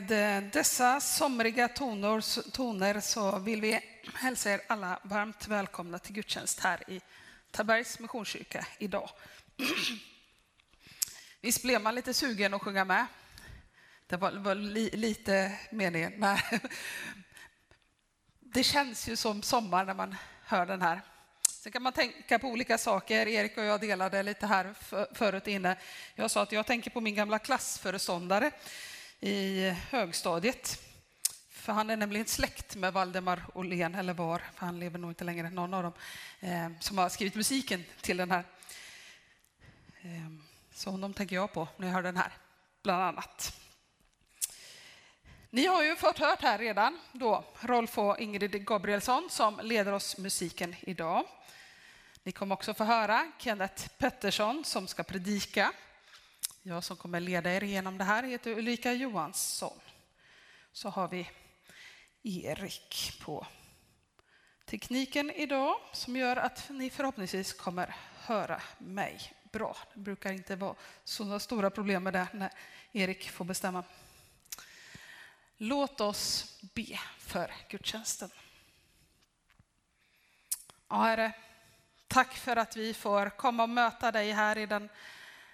Med eh, dessa somriga toner, toner så vill vi hälsa er alla varmt välkomna till gudstjänst här i Tabergs Missionskyrka idag. Visst blev man lite sugen att sjunga med? Det var, var li, lite meningen. Nej. Det känns ju som sommar när man hör den här. Sen kan man tänka på olika saker. Erik och jag delade lite här förut inne. Jag sa att jag tänker på min gamla klassföreståndare i högstadiet. För han är nämligen släkt med Valdemar Åhlén, eller var, för han lever nog inte längre, någon av dem, eh, som har skrivit musiken till den här. Eh, så honom tänker jag på när jag hör den här, bland annat. Ni har ju fått hört här redan då Rolf och Ingrid Gabrielsson som leder oss musiken idag. Ni kommer också få höra Kenneth Pettersson som ska predika. Jag som kommer leda er genom det här heter Ulrika Johansson. Så har vi Erik på tekniken idag som gör att ni förhoppningsvis kommer höra mig bra. Det brukar inte vara så stora problem med det när Erik får bestämma. Låt oss be för gudstjänsten. Ja, Herre, tack för att vi får komma och möta dig här i den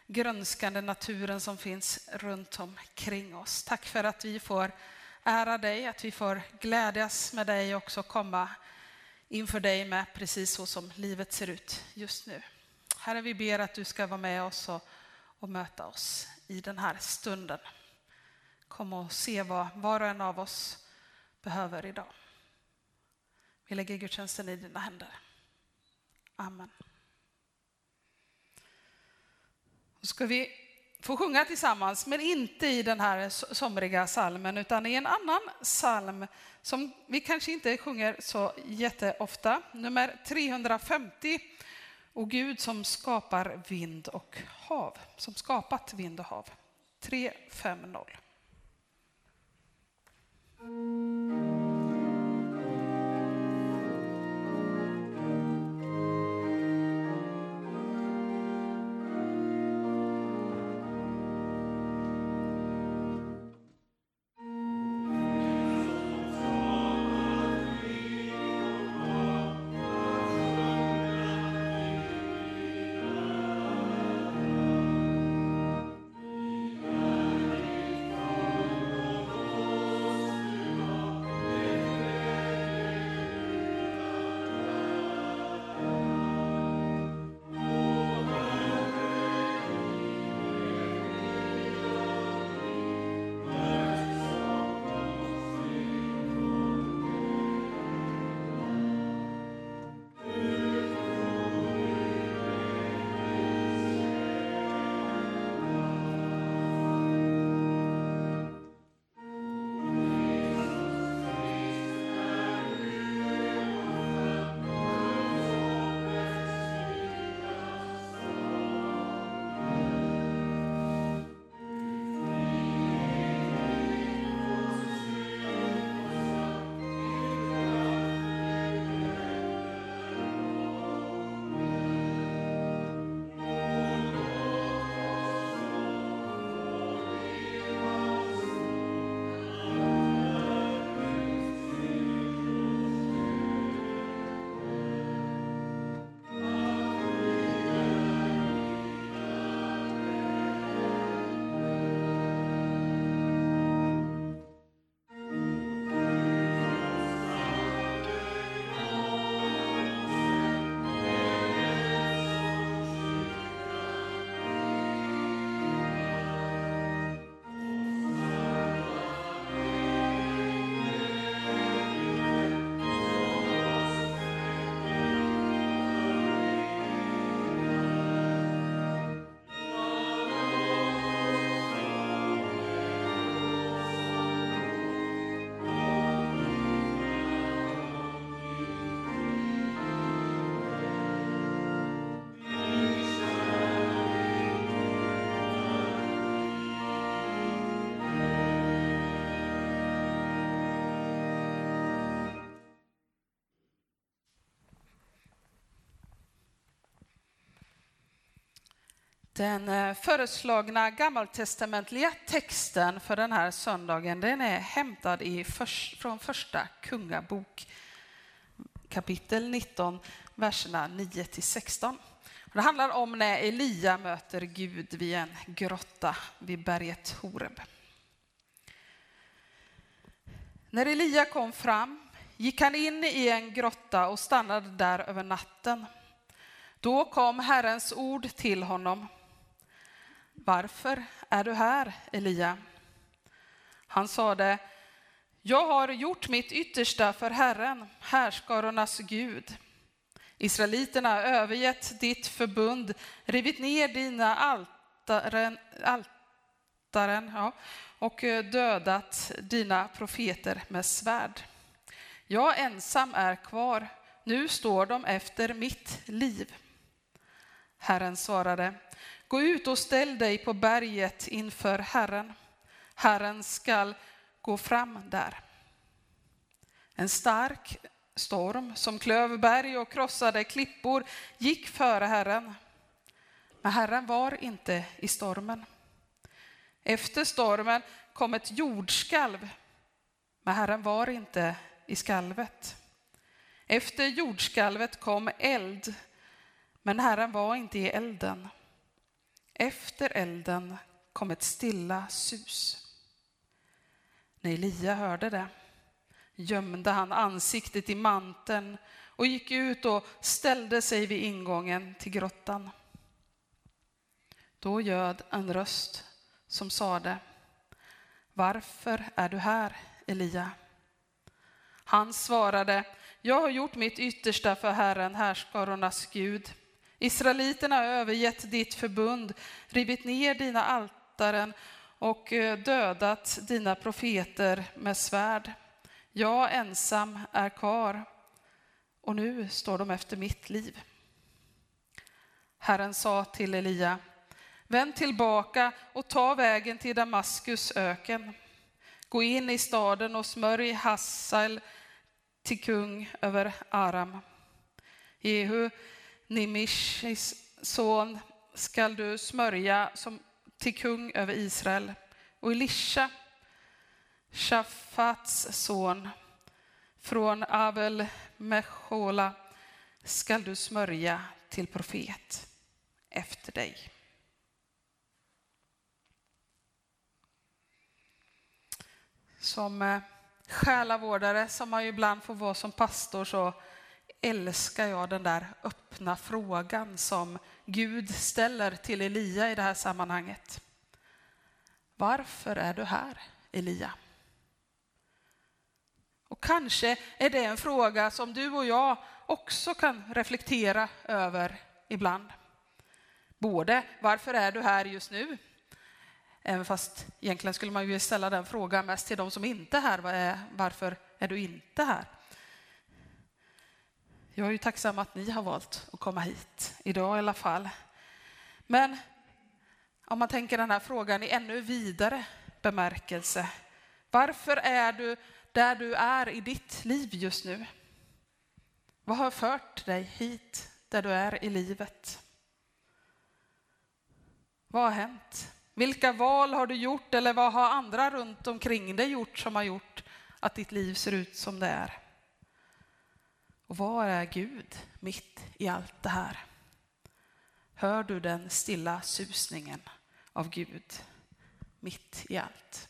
grönskande naturen som finns runt omkring oss. Tack för att vi får ära dig, att vi får glädjas med dig och också komma inför dig med precis så som livet ser ut just nu. Herre, vi ber att du ska vara med oss och, och möta oss i den här stunden. Kom och se vad var och en av oss behöver idag. Vi lägger gudstjänsten i dina händer. Amen. Då ska vi få sjunga tillsammans, men inte i den här somriga salmen utan i en annan psalm som vi kanske inte sjunger så jätteofta. Nummer 350. Och Gud som skapar vind och hav, som skapat vind och hav. 350. Den eh, föreslagna gammaltestamentliga texten för den här söndagen den är hämtad i för, från första kungabok kapitel 19, verserna 9 till 16. Det handlar om när Elia möter Gud vid en grotta vid berget Horeb. När Elia kom fram gick han in i en grotta och stannade där över natten. Då kom Herrens ord till honom. Varför är du här, Elia? Han sade, jag har gjort mitt yttersta för Herren, härskarornas Gud. Israeliterna har övergett ditt förbund, rivit ner dina altaren, altaren ja, och eh, dödat dina profeter med svärd. Jag ensam är kvar, nu står de efter mitt liv. Herren svarade, gå ut och ställ dig på berget inför Herren. Herren skall gå fram där. En stark storm som klöv berg och krossade klippor gick före Herren. Men Herren var inte i stormen. Efter stormen kom ett jordskalv, men Herren var inte i skalvet. Efter jordskalvet kom eld, men Herren var inte i elden. Efter elden kom ett stilla sus. När Elia hörde det gömde han ansiktet i manteln och gick ut och ställde sig vid ingången till grottan. Då ljöd en röst som sade Varför är du här, Elia? Han svarade Jag har gjort mitt yttersta för Herren, härskarornas Gud. Israeliterna har övergett ditt förbund, rivit ner dina altaren och eh, dödat dina profeter med svärd. Jag ensam är kvar och nu står de efter mitt liv. Herren sa till Elia, vänd tillbaka och ta vägen till Damaskus öken. Gå in i staden och smörj Hassel till kung över Aram. Jehu, Nimishis son, skall du smörja som till kung över Israel. Och Elisha, Shafats son, från Abel Mechola skall du smörja till profet efter dig. Som eh, själavårdare, som man ju ibland får vara som pastor, så älskar jag den där öppna frågan som Gud ställer till Elia i det här sammanhanget. Varför är du här, Elia? Och kanske är det en fråga som du och jag också kan reflektera över ibland. Både varför är du här just nu? Även fast egentligen skulle man ju ställa den frågan mest till de som inte är här. Varför är du inte här? Jag är ju tacksam att ni har valt att komma hit idag i alla fall. Men om man tänker den här frågan i ännu vidare bemärkelse. Varför är du där du är i ditt liv just nu? Vad har fört dig hit där du är i livet? Vad har hänt? Vilka val har du gjort eller vad har andra runt omkring dig gjort som har gjort att ditt liv ser ut som det är? Och var är Gud mitt i allt det här? Hör du den stilla susningen av Gud mitt i allt?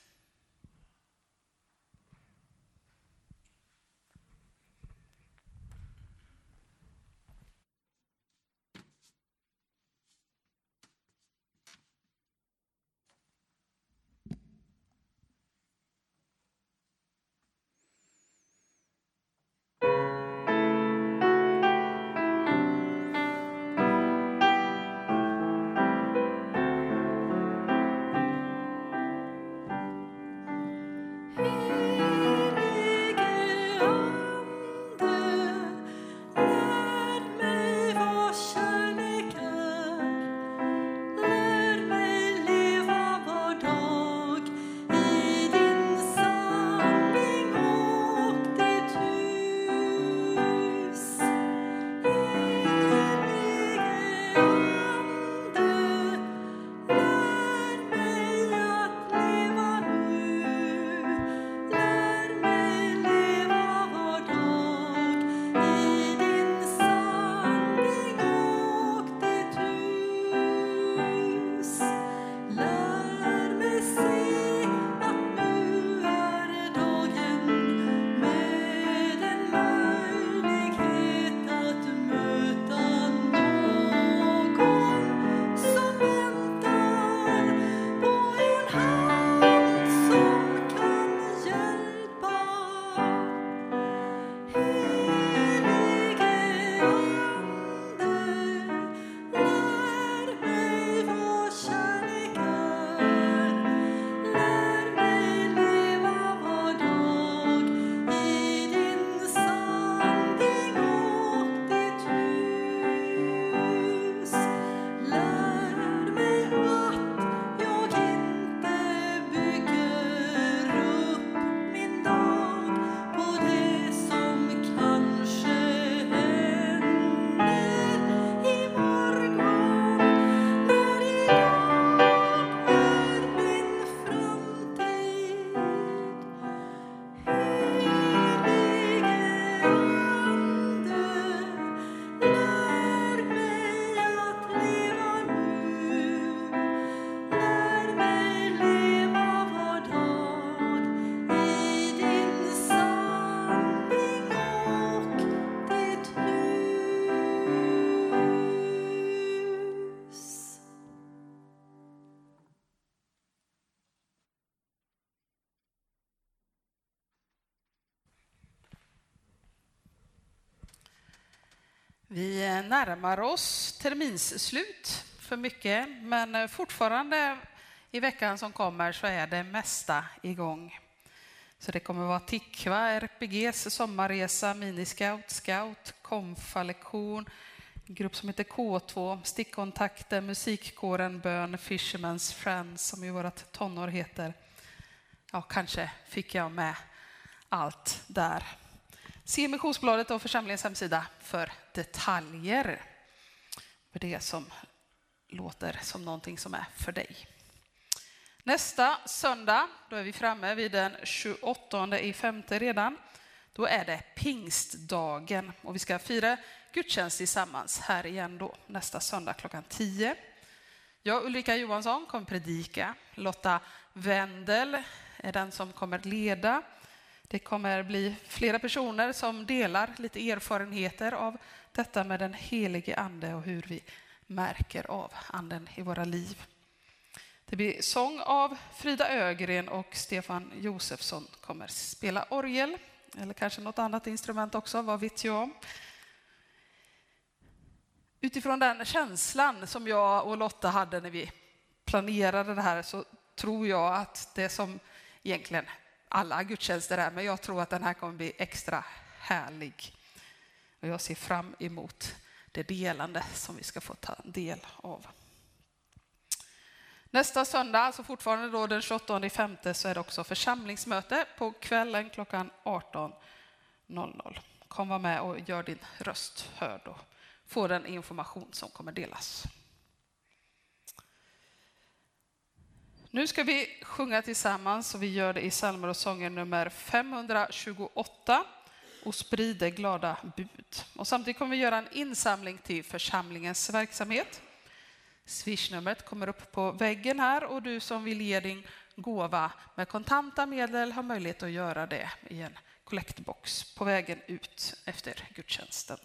Vi närmar oss terminsslut för mycket, men fortfarande i veckan som kommer så är det mesta igång. Så det kommer vara Tikva, RPGs sommarresa, Miniscout, Scout, konfalektion, grupp som heter K2, Stickkontakter, Musikkåren, Bön, Fisherman's Friends som ju vårt tonår heter. Ja, kanske fick jag med allt där. Se Missionsbladet och församlingens hemsida för detaljer. För det som låter som någonting som är för dig. Nästa söndag, då är vi framme vid den 28 i femte redan. Då är det pingstdagen och vi ska fira gudstjänst tillsammans här igen då nästa söndag klockan 10. Jag, Ulrika Johansson, kommer predika. Lotta Wendel är den som kommer leda. Det kommer bli flera personer som delar lite erfarenheter av detta med den helige ande och hur vi märker av anden i våra liv. Det blir sång av Frida Ögren och Stefan Josefsson kommer spela orgel, eller kanske något annat instrument också, vad vet jag. Utifrån den känslan som jag och Lotta hade när vi planerade det här så tror jag att det som egentligen alla gudstjänster här, men jag tror att den här kommer bli extra härlig. Och jag ser fram emot det delande som vi ska få ta del av. Nästa söndag, alltså fortfarande då den 28 femte, så är det också församlingsmöte på kvällen klockan 18.00. Kom var med och gör din röst hörd och få den information som kommer delas. Nu ska vi sjunga tillsammans och vi gör det i psalmer och sånger nummer 528 och sprider glada bud. Och samtidigt kommer vi göra en insamling till församlingens verksamhet. Swishnumret kommer upp på väggen här och du som vill ge din gåva med kontanta medel har möjlighet att göra det i en kollektbox på vägen ut efter gudstjänsten.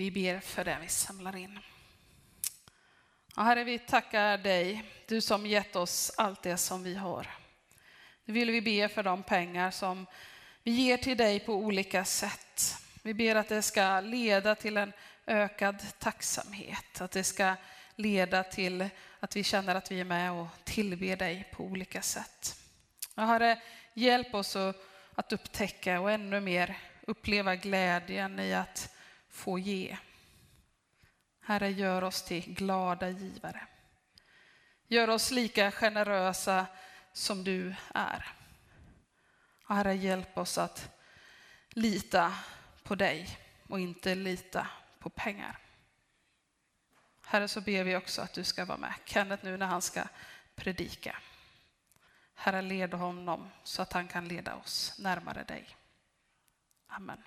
Vi ber för det vi samlar in. Och herre, vi tackar dig, du som gett oss allt det som vi har. Nu vill vi be för de pengar som vi ger till dig på olika sätt. Vi ber att det ska leda till en ökad tacksamhet, att det ska leda till att vi känner att vi är med och tillber dig på olika sätt. Och herre, hjälp oss att upptäcka och ännu mer uppleva glädjen i att få ge. Herre, gör oss till glada givare. Gör oss lika generösa som du är. Herre, hjälp oss att lita på dig och inte lita på pengar. Herre, så ber vi också att du ska vara med Kenneth nu när han ska predika. Herre, led honom så att han kan leda oss närmare dig. Amen.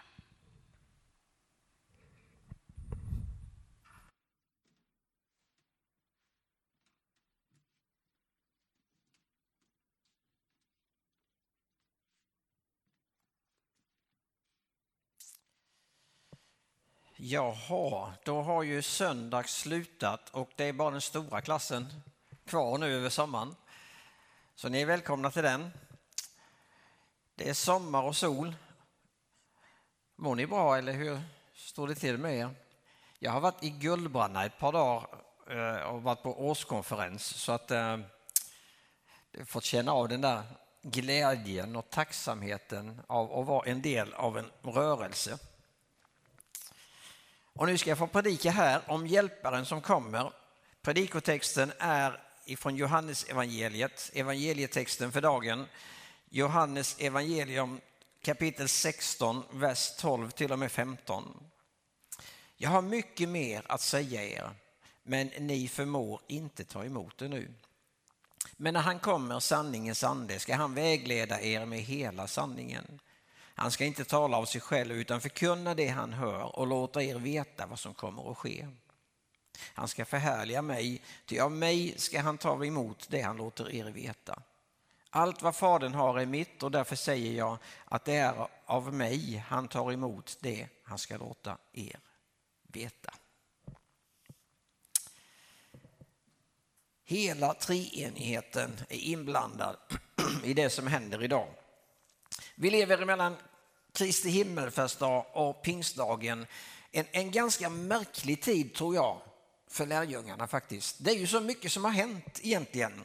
Jaha, då har ju söndag slutat och det är bara den stora klassen kvar nu över sommaren. Så ni är välkomna till den. Det är sommar och sol. Mår ni bra eller hur står det till med er? Jag har varit i Gullbranna ett par dagar eh, och varit på årskonferens så att eh, har fått känna av den där glädjen och tacksamheten av att vara en del av en rörelse. Och nu ska jag få predika här om hjälparen som kommer. Predikotexten är ifrån Johannes evangeliet, evangelietexten för dagen. Johannes evangelium kapitel 16, vers 12 till och med 15. Jag har mycket mer att säga er, men ni förmår inte ta emot det nu. Men när han kommer, sanningens ande, ska han vägleda er med hela sanningen. Han ska inte tala av sig själv utan förkunna det han hör och låta er veta vad som kommer att ske. Han ska förhärliga mig, ty av mig ska han ta emot det han låter er veta. Allt vad Fadern har är mitt och därför säger jag att det är av mig han tar emot det han ska låta er veta. Hela treenigheten är inblandad i det som händer idag. Vi lever mellan Kristi himmelfärdsdag och pingstdagen. En, en ganska märklig tid tror jag för lärjungarna faktiskt. Det är ju så mycket som har hänt egentligen.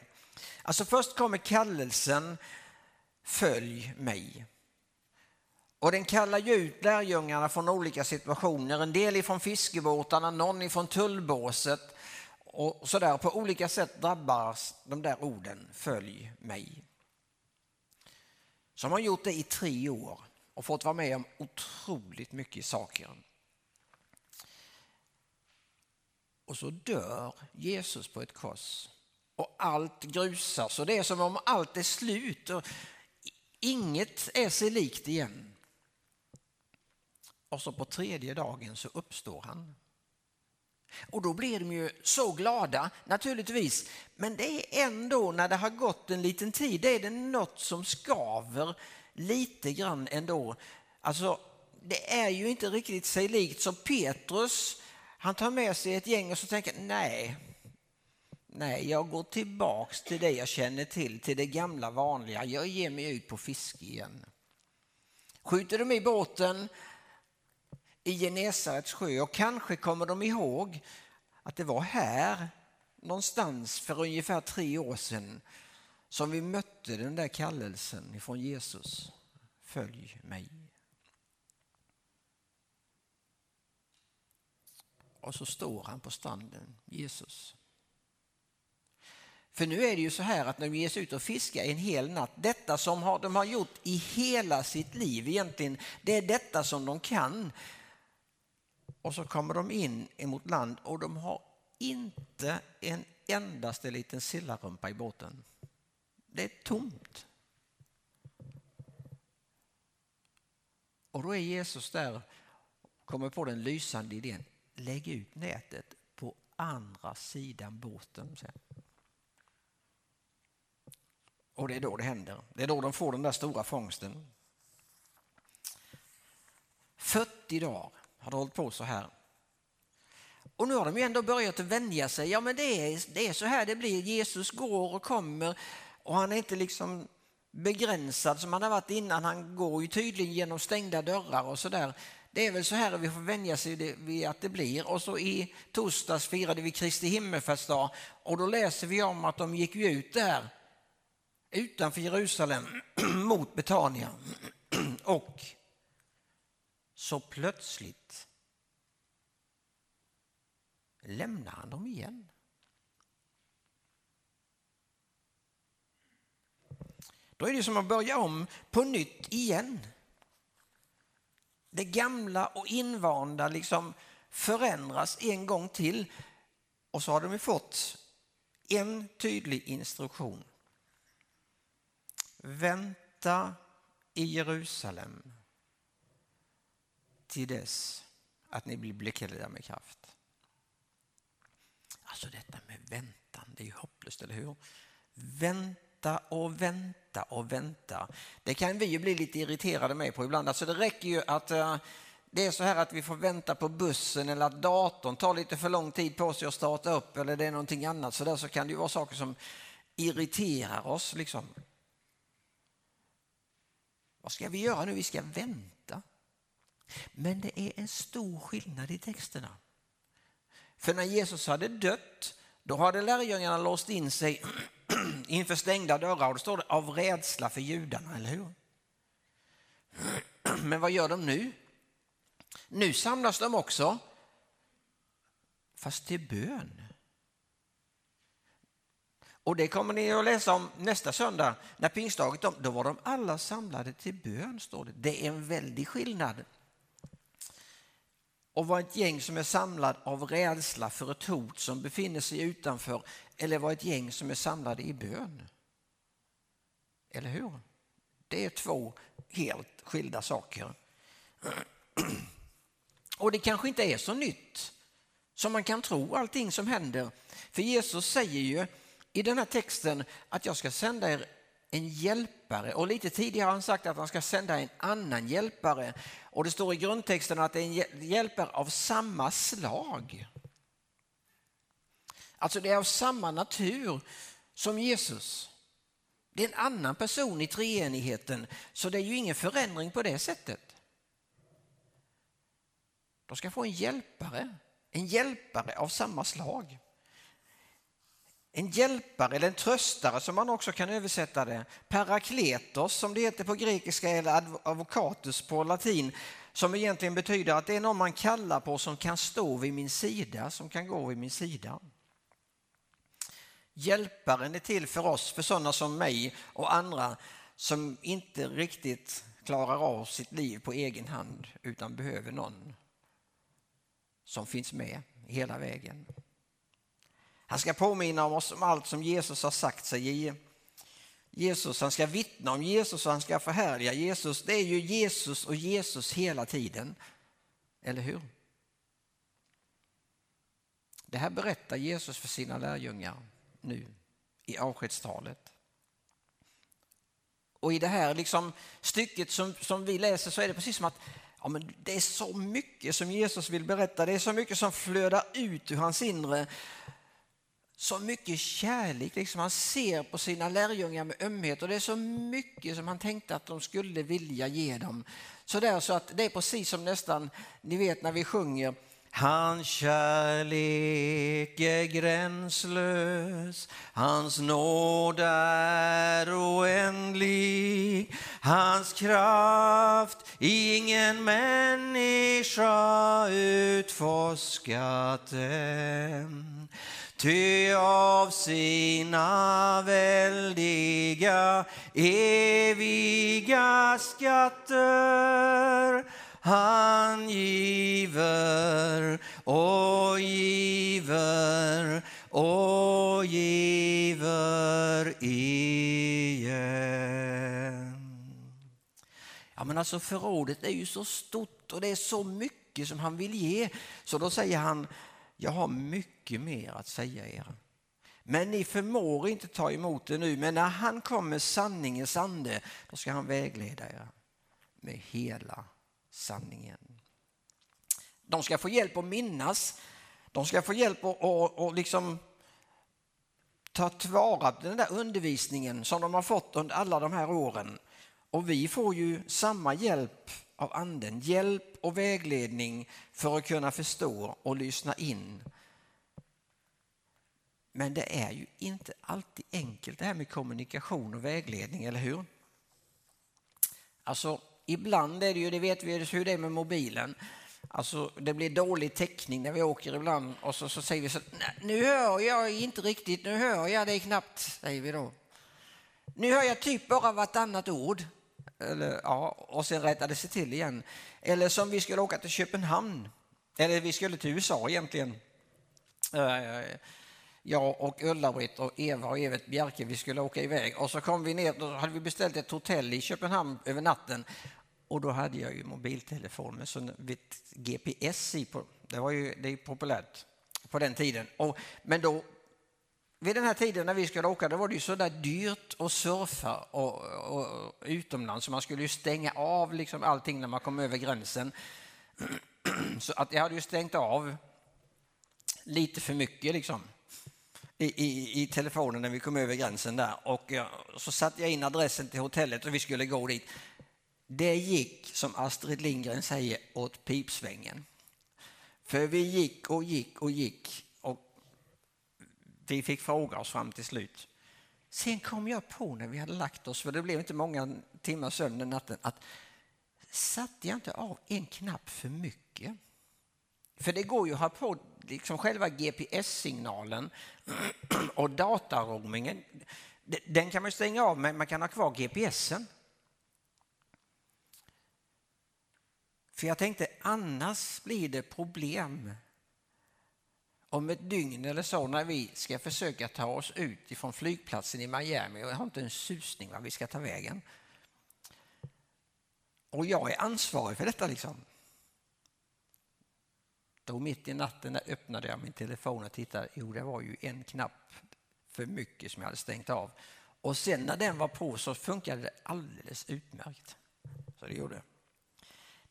Alltså först kommer kallelsen Följ mig. Och den kallar ju ut lärjungarna från olika situationer. En del ifrån fiskebåtarna, någon ifrån tullbåset. Och sådär på olika sätt drabbas de där orden Följ mig som har gjort det i tre år och fått vara med om otroligt mycket saker. Och så dör Jesus på ett kors och allt grusas och det är som om allt är slut och inget är sig likt igen. Och så på tredje dagen så uppstår han. Och då blir de ju så glada naturligtvis. Men det är ändå när det har gått en liten tid, det är det något som skaver lite grann ändå. Alltså, det är ju inte riktigt sig likt som Petrus. Han tar med sig ett gäng och så tänker nej, nej, jag går tillbaks till det jag känner till, till det gamla vanliga. Jag ger mig ut på fiske igen. Skjuter de i båten, i Genesarets sjö och kanske kommer de ihåg att det var här någonstans för ungefär tre år sedan som vi mötte den där kallelsen ifrån Jesus. Följ mig. Och så står han på stranden, Jesus. För nu är det ju så här att när de ger sig ut och fiskar en hel natt, detta som de har gjort i hela sitt liv egentligen, det är detta som de kan och så kommer de in emot land och de har inte en endaste liten sillarumpa i båten. Det är tomt. Och då är Jesus där och kommer på den lysande idén. Lägg ut nätet på andra sidan båten. Och det är då det händer. Det är då de får den där stora fångsten. 40 dagar har det hållit på så här. Och nu har de ju ändå börjat att vänja sig. Ja, men det är, det är så här det blir. Jesus går och kommer och han är inte liksom begränsad som han har varit innan. Han går ju tydligen genom stängda dörrar och så där. Det är väl så här vi får vänja sig vid att det blir. Och så i torsdags firade vi Kristi himmelfärdsdag och då läser vi om att de gick ut där utanför Jerusalem mot Betania. Och så plötsligt lämnar han dem igen. Då är det som att börja om på nytt igen. Det gamla och invanda liksom förändras en gång till och så har de fått en tydlig instruktion. Vänta i Jerusalem till dess att ni blir beklädda med kraft. Alltså detta med väntan, det är ju hopplöst, eller hur? Vänta och vänta och vänta. Det kan vi ju bli lite irriterade med på ibland. Alltså det räcker ju att uh, det är så här att vi får vänta på bussen eller att datorn tar lite för lång tid på sig att starta upp eller det är någonting annat så där så kan det ju vara saker som irriterar oss. Liksom. Vad ska vi göra nu? Vi ska vänta. Men det är en stor skillnad i texterna. För när Jesus hade dött, då hade lärjungarna låst in sig inför stängda dörrar och då står det av rädsla för judarna, eller hur? Men vad gör de nu? Nu samlas de också, fast till bön. Och det kommer ni att läsa om nästa söndag när pingstdagen då var de alla samlade till bön, står det. Det är en väldig skillnad och vara ett gäng som är samlad av rädsla för ett hot som befinner sig utanför eller vara ett gäng som är samlade i bön. Eller hur? Det är två helt skilda saker. Och det kanske inte är så nytt som man kan tro allting som händer. För Jesus säger ju i den här texten att jag ska sända er en hjälpare och lite tidigare har han sagt att han ska sända en annan hjälpare och det står i grundtexten att det är en hjälpare av samma slag. Alltså det är av samma natur som Jesus. Det är en annan person i treenigheten så det är ju ingen förändring på det sättet. De ska få en hjälpare, en hjälpare av samma slag. En hjälpare eller en tröstare som man också kan översätta det. Parakletos som det heter på grekiska eller advokatus på latin som egentligen betyder att det är någon man kallar på som kan stå vid min sida, som kan gå vid min sida. Hjälparen är till för oss, för sådana som mig och andra som inte riktigt klarar av sitt liv på egen hand utan behöver någon som finns med hela vägen. Han ska påminna oss om allt som Jesus har sagt sig. Jesus, han ska vittna om Jesus och han ska förhärliga Jesus. Det är ju Jesus och Jesus hela tiden. Eller hur? Det här berättar Jesus för sina lärjungar nu i avskedstalet. Och i det här liksom stycket som, som vi läser så är det precis som att ja, men det är så mycket som Jesus vill berätta. Det är så mycket som flödar ut ur hans inre så mycket kärlek. Liksom han ser på sina lärjungar med ömhet och det är så mycket som han tänkte att de skulle vilja ge dem. Så, där, så att det är precis som nästan, ni vet när vi sjunger Hans kärlek är gränslös, hans nåd är oändlig, hans kraft ingen människa utforskat än. Ty av sina väldiga eviga skatter han giver och giver och giver igen. Ja, men alltså förrådet är ju så stort och det är så mycket som han vill ge. Så då säger han jag har mycket mer att säga er. Men ni förmår inte ta emot det nu, men när han kommer sanningens ande, då ska han vägleda er med hela sanningen. De ska få hjälp att minnas De ska få hjälp att och, och liksom ta tillvara på den där undervisningen som de har fått under alla de här åren. Och vi får ju samma hjälp av anden, hjälp och vägledning för att kunna förstå och lyssna in. Men det är ju inte alltid enkelt det här med kommunikation och vägledning, eller hur? Alltså, ibland är det ju, det vet vi hur det är med mobilen, Alltså det blir dålig täckning när vi åker ibland och så, så säger vi så nu hör jag inte riktigt, nu hör jag dig knappt, säger vi då. Nu hör jag typ bara vartannat ord. Eller, ja, och sen rättade det sig till igen. Eller som vi skulle åka till Köpenhamn, eller vi skulle till USA egentligen. Eh, jag och Ulla-Britt och Eva och Evert Bjerke, vi skulle åka iväg och så kom vi ner, då hade vi beställt ett hotell i Köpenhamn över natten och då hade jag ju mobiltelefon med sån GPS i. På, det var ju det är populärt på den tiden. Och, men då, vid den här tiden när vi skulle åka, då var det ju så där dyrt att surfa och, och, och utomlands. Så man skulle ju stänga av liksom allting när man kom över gränsen. Så att jag hade ju stängt av lite för mycket liksom. I, i, i, telefonen när vi kom över gränsen där och jag, så satte jag in adressen till hotellet och vi skulle gå dit. Det gick, som Astrid Lindgren säger, åt pipsvängen. För vi gick och gick och gick vi fick fråga oss fram till slut. Sen kom jag på när vi hade lagt oss, för det blev inte många timmar sömn den natten, att satte jag inte av en knapp för mycket? För det går ju att ha på liksom själva GPS-signalen och dataroamingen. Den kan man stänga av, men man kan ha kvar GPSen. För jag tänkte annars blir det problem om ett dygn eller så när vi ska försöka ta oss ut ifrån flygplatsen i Miami och jag har inte en susning var vi ska ta vägen. Och jag är ansvarig för detta liksom. Då mitt i natten öppnade jag min telefon och tittade. Jo, det var ju en knapp för mycket som jag hade stängt av. Och sen när den var på så funkade det alldeles utmärkt. Så det gjorde.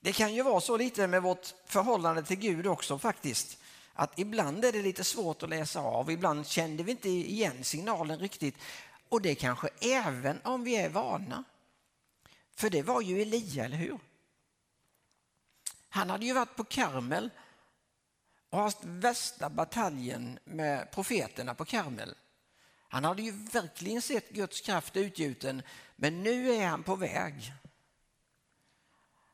Det kan ju vara så lite med vårt förhållande till Gud också faktiskt. Att ibland är det lite svårt att läsa av, ibland kände vi inte igen signalen riktigt. Och det kanske även om vi är vana. För det var ju Elia, eller hur? Han hade ju varit på Karmel och haft värsta bataljen med profeterna på Karmel. Han hade ju verkligen sett Guds kraft utgjuten, men nu är han på väg.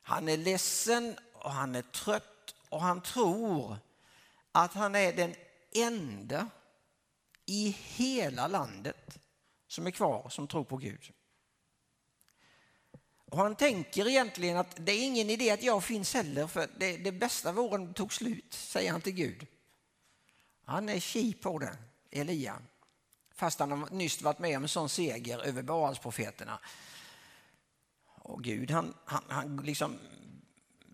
Han är ledsen och han är trött och han tror att han är den enda i hela landet som är kvar som tror på Gud. Och han tänker egentligen att det är ingen idé att jag finns heller för det, det bästa våren tog slut, säger han till Gud. Han är chi på det, Elia. Fast han har nyss varit med om en sån seger över Baalsprofeterna. Och Gud han, han, han liksom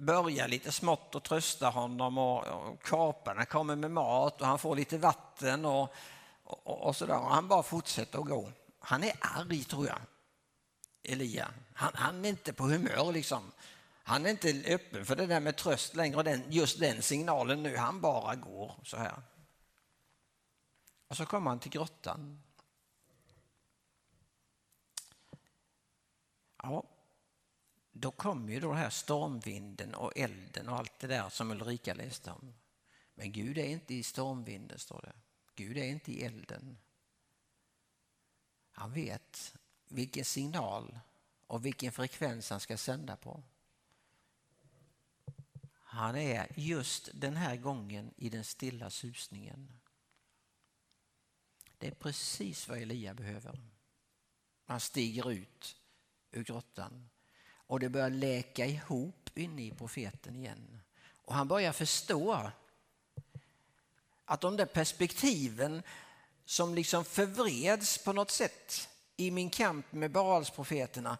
börjar lite smått och trösta honom och, och kaparna kommer med mat och han får lite vatten och, och, och sådär. Och han bara fortsätter att gå. Han är arg tror jag, Elia. Han, han är inte på humör liksom. Han är inte öppen för det där med tröst längre och den, just den signalen nu. Han bara går så här. Och så kommer han till grottan. Ja, då kommer ju då den här stormvinden och elden och allt det där som Ulrika läste om. Men Gud är inte i stormvinden, står det. Gud är inte i elden. Han vet vilken signal och vilken frekvens han ska sända på. Han är just den här gången i den stilla susningen. Det är precis vad Elia behöver. Han stiger ut ur grottan och det börjar läka ihop inne i profeten igen. Och han börjar förstå att de där perspektiven som liksom förvreds på något sätt i min kamp med Baalsprofeterna,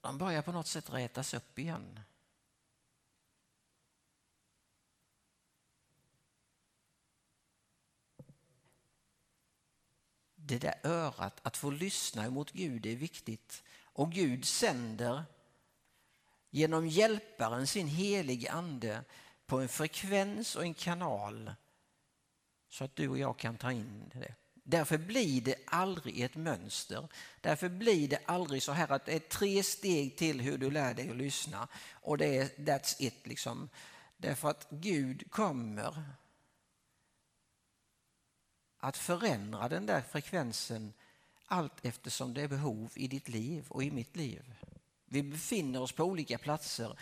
de börjar på något sätt rätas upp igen. Det där örat, att få lyssna emot Gud är viktigt. Och Gud sänder genom hjälparen sin helige ande på en frekvens och en kanal så att du och jag kan ta in det. Därför blir det aldrig ett mönster. Därför blir det aldrig så här att det är tre steg till hur du lär dig att lyssna och det är that's it liksom. Därför att Gud kommer att förändra den där frekvensen allt eftersom det är behov i ditt liv och i mitt liv. Vi befinner oss på olika platser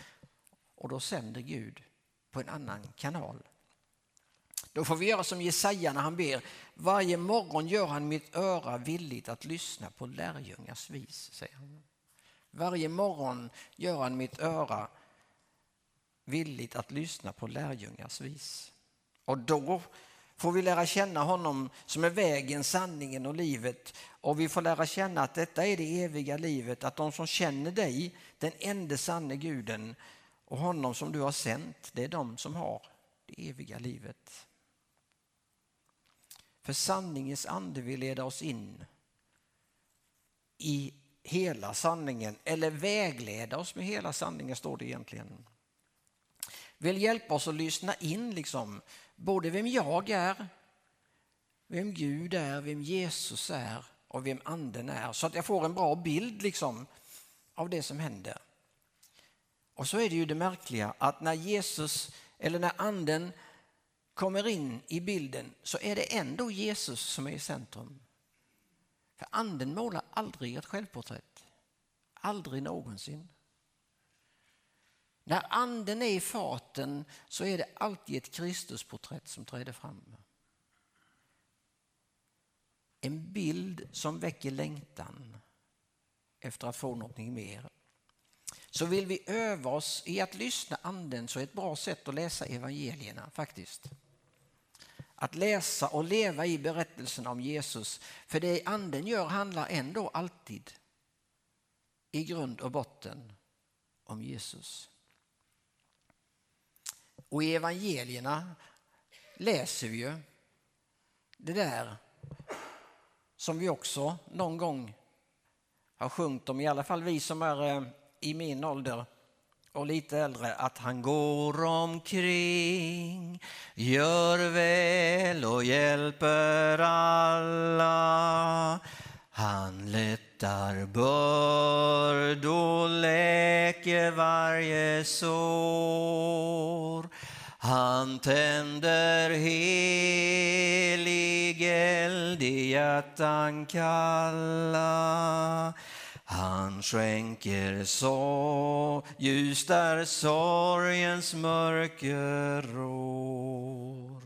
och då sänder Gud på en annan kanal. Då får vi göra som Jesaja när han ber. Varje morgon gör han mitt öra villigt att lyssna på lärjungars vis, säger han. Varje morgon gör han mitt öra villigt att lyssna på lärjungars vis. Och då får vi lära känna honom som är vägen, sanningen och livet. Och vi får lära känna att detta är det eviga livet, att de som känner dig, den enda sanne guden och honom som du har sänt, det är de som har det eviga livet. För sanningens ande vill leda oss in i hela sanningen, eller vägleda oss med hela sanningen står det egentligen. Vill hjälpa oss att lyssna in liksom, både vem jag är, vem Gud är, vem Jesus är och vem anden är. Så att jag får en bra bild liksom, av det som händer. Och så är det ju det märkliga att när Jesus, eller när anden kommer in i bilden så är det ändå Jesus som är i centrum. För anden målar aldrig ett självporträtt. Aldrig någonsin. När anden är i farten så är det alltid ett Kristusporträtt som träder fram. En bild som väcker längtan efter att få någonting mer. Så vill vi öva oss i att lyssna anden så är ett bra sätt att läsa evangelierna faktiskt. Att läsa och leva i berättelsen om Jesus. För det anden gör handlar ändå alltid i grund och botten om Jesus. Och i evangelierna läser vi ju det där som vi också någon gång har sjungit om, i alla fall vi som är eh, i min ålder och lite äldre att han går omkring, gör väl och hjälper alla. Han lättar bördor, läker varje sår. Han tänder helig eld i hjärtan kalla. Han skänker så ljus där sorgens mörker rår.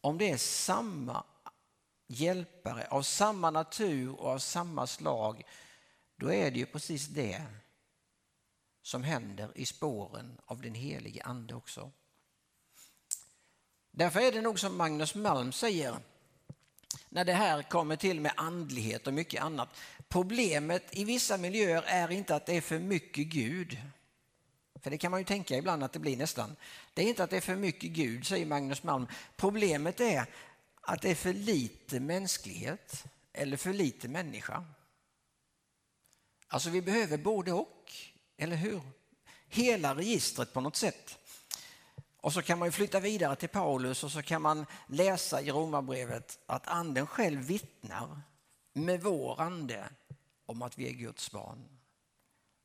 Om det är samma hjälpare av samma natur och av samma slag, då är det ju precis det som händer i spåren av den helige ande också. Därför är det nog som Magnus Malm säger, när det här kommer till med andlighet och mycket annat. Problemet i vissa miljöer är inte att det är för mycket Gud. För det kan man ju tänka ibland att det blir nästan. Det är inte att det är för mycket Gud, säger Magnus Malm. Problemet är att det är för lite mänsklighet eller för lite människa. Alltså vi behöver både och, eller hur? Hela registret på något sätt. Och så kan man flytta vidare till Paulus och så kan man läsa i Romarbrevet att anden själv vittnar med vår ande om att vi är Guds barn.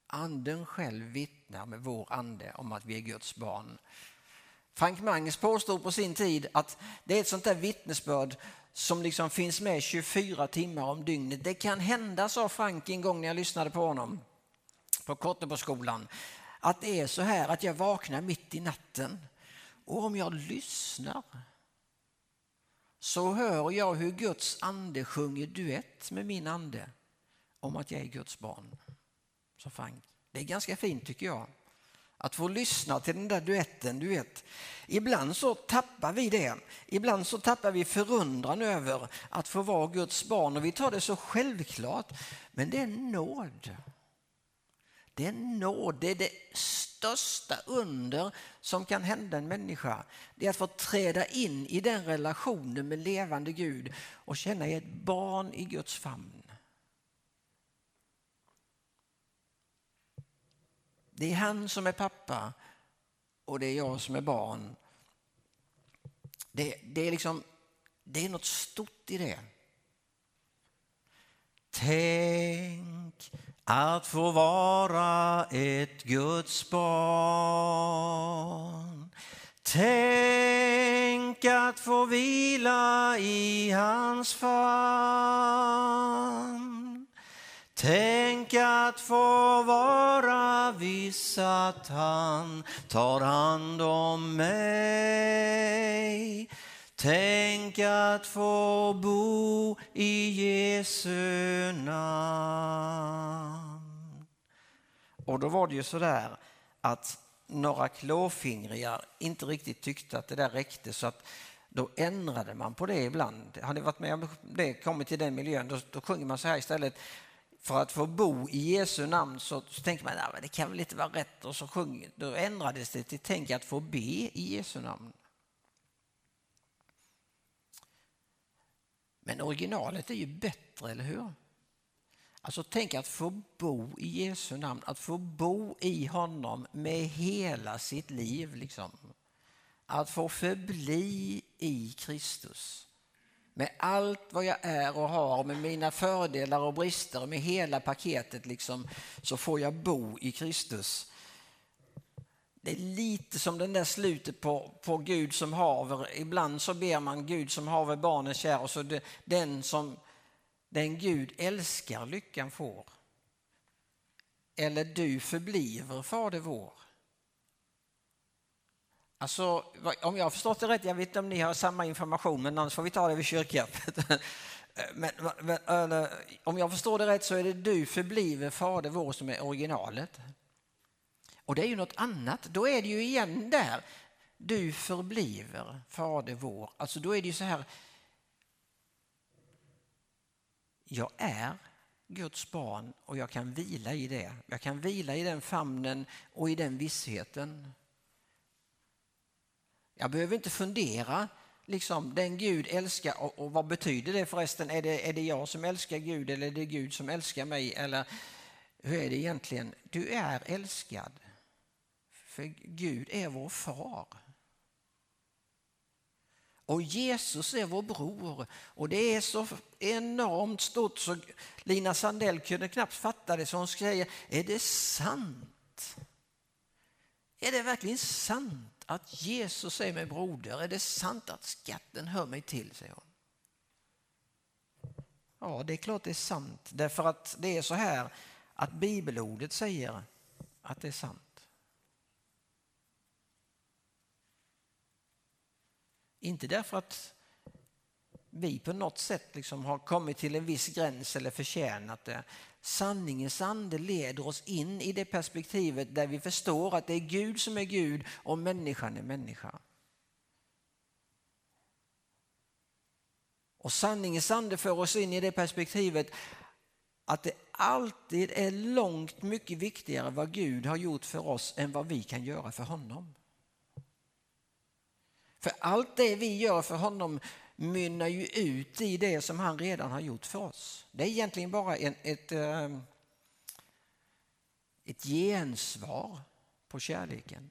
Anden själv vittnar med vår ande om att vi är Guds barn. Frank Mangs påstod på sin tid att det är ett sånt där vittnesbörd som liksom finns med 24 timmar om dygnet. Det kan hända, sa Frank en gång när jag lyssnade på honom på Kotteborgsskolan, att det är så här att jag vaknar mitt i natten och om jag lyssnar så hör jag hur Guds ande sjunger duett med min ande om att jag är Guds barn. Så Frank. Det är ganska fint tycker jag. Att få lyssna till den där duetten, du vet. Ibland så tappar vi det. Ibland så tappar vi förundran över att få vara Guds barn och vi tar det så självklart. Men det är nåd. Det är nåd, det är det största under som kan hända en människa. Det är att få träda in i den relationen med levande Gud och känna ett barn i Guds famn. Det är han som är pappa och det är jag som är barn. Det, det är liksom, det är något stort i det. Tänk att få vara ett Guds barn. Tänk att få vila i hans famn. Tänk att få vara viss att han tar hand om mig. Tänk att få bo i Jesu namn. Och då var det ju så där att några klåfingriga inte riktigt tyckte att det där räckte så att då ändrade man på det ibland. Har ni varit med om det, kommit till den miljön, då, då sjunger man så här istället. För att få bo i Jesu namn så, så tänker man att det kan väl inte vara rätt och så sjung, då ändrades det till tänk att få be i Jesu namn. Men originalet är ju bättre, eller hur? Alltså tänk att få bo i Jesu namn, att få bo i honom med hela sitt liv. Liksom. Att få förbli i Kristus. Med allt vad jag är och har, med mina fördelar och brister, med hela paketet liksom, så får jag bo i Kristus. Det är lite som den där slutet på, på Gud som haver. Ibland så ber man Gud som haver barnen kär och så det, den som den Gud älskar lyckan får. Eller du förbliver Fader vår. Alltså, om jag har förstått det rätt, jag vet inte om ni har samma information, men annars får vi ta det vid kyrkan. Men, men, om jag förstår det rätt så är det du förbliver Fader vår som är originalet. Och det är ju något annat, då är det ju igen där. Du förbliver Fader vår. Alltså då är det ju så här. Jag är Guds barn och jag kan vila i det. Jag kan vila i den famnen och i den vissheten. Jag behöver inte fundera, liksom, den Gud älskar och, och, vad betyder det förresten? Är det, är det jag som älskar Gud eller är det Gud som älskar mig? Eller hur är det egentligen? Du är älskad. För Gud är vår far. Och Jesus är vår bror. Och det är så enormt stort så Lina Sandell kunde knappt fatta det så hon säger, är det sant? Är det verkligen sant att Jesus är min broder? Är det sant att skatten hör mig till? säger hon. Ja, det är klart det är sant. Därför att det är så här att bibelordet säger att det är sant. Inte därför att vi på något sätt liksom har kommit till en viss gräns eller förtjänat det. Sanningens ande leder oss in i det perspektivet där vi förstår att det är Gud som är Gud och människan är människa. Och sanningens ande för oss in i det perspektivet att det alltid är långt mycket viktigare vad Gud har gjort för oss än vad vi kan göra för honom. För allt det vi gör för honom mynnar ju ut i det som han redan har gjort för oss. Det är egentligen bara en, ett, ehm, ett gensvar på kärleken.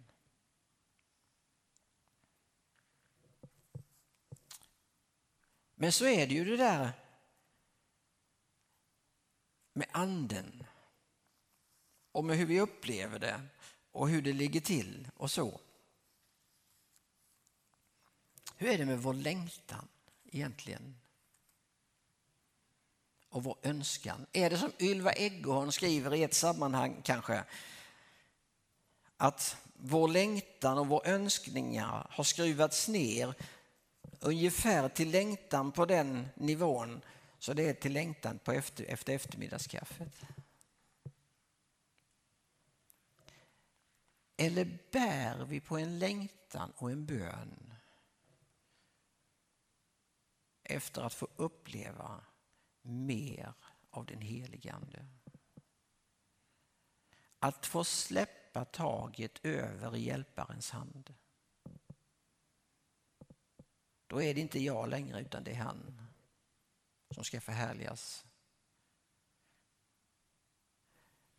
Men så är det ju det där med anden och med hur vi upplever det och hur det ligger till och så. Hur är det med vår längtan egentligen? Och vår önskan. Är det som Ylva Eggehorn skriver i ett sammanhang kanske? Att vår längtan och vår önskningar har skruvats ner ungefär till längtan på den nivån så det är till längtan på efter, efter eftermiddagskaffet. Eller bär vi på en längtan och en bön efter att få uppleva mer av den helige Ande. Att få släppa taget över hjälparens hand. Då är det inte jag längre utan det är han som ska förhärligas.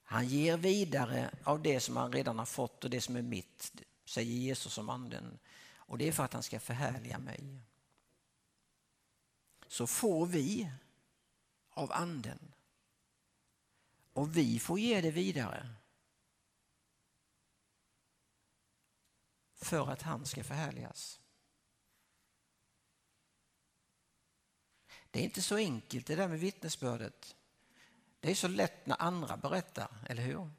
Han ger vidare av det som han redan har fått och det som är mitt säger Jesus om anden. Och det är för att han ska förhärliga mig. Så får vi av anden. Och vi får ge det vidare. För att han ska förhärligas. Det är inte så enkelt det där med vittnesbördet. Det är så lätt när andra berättar, eller hur?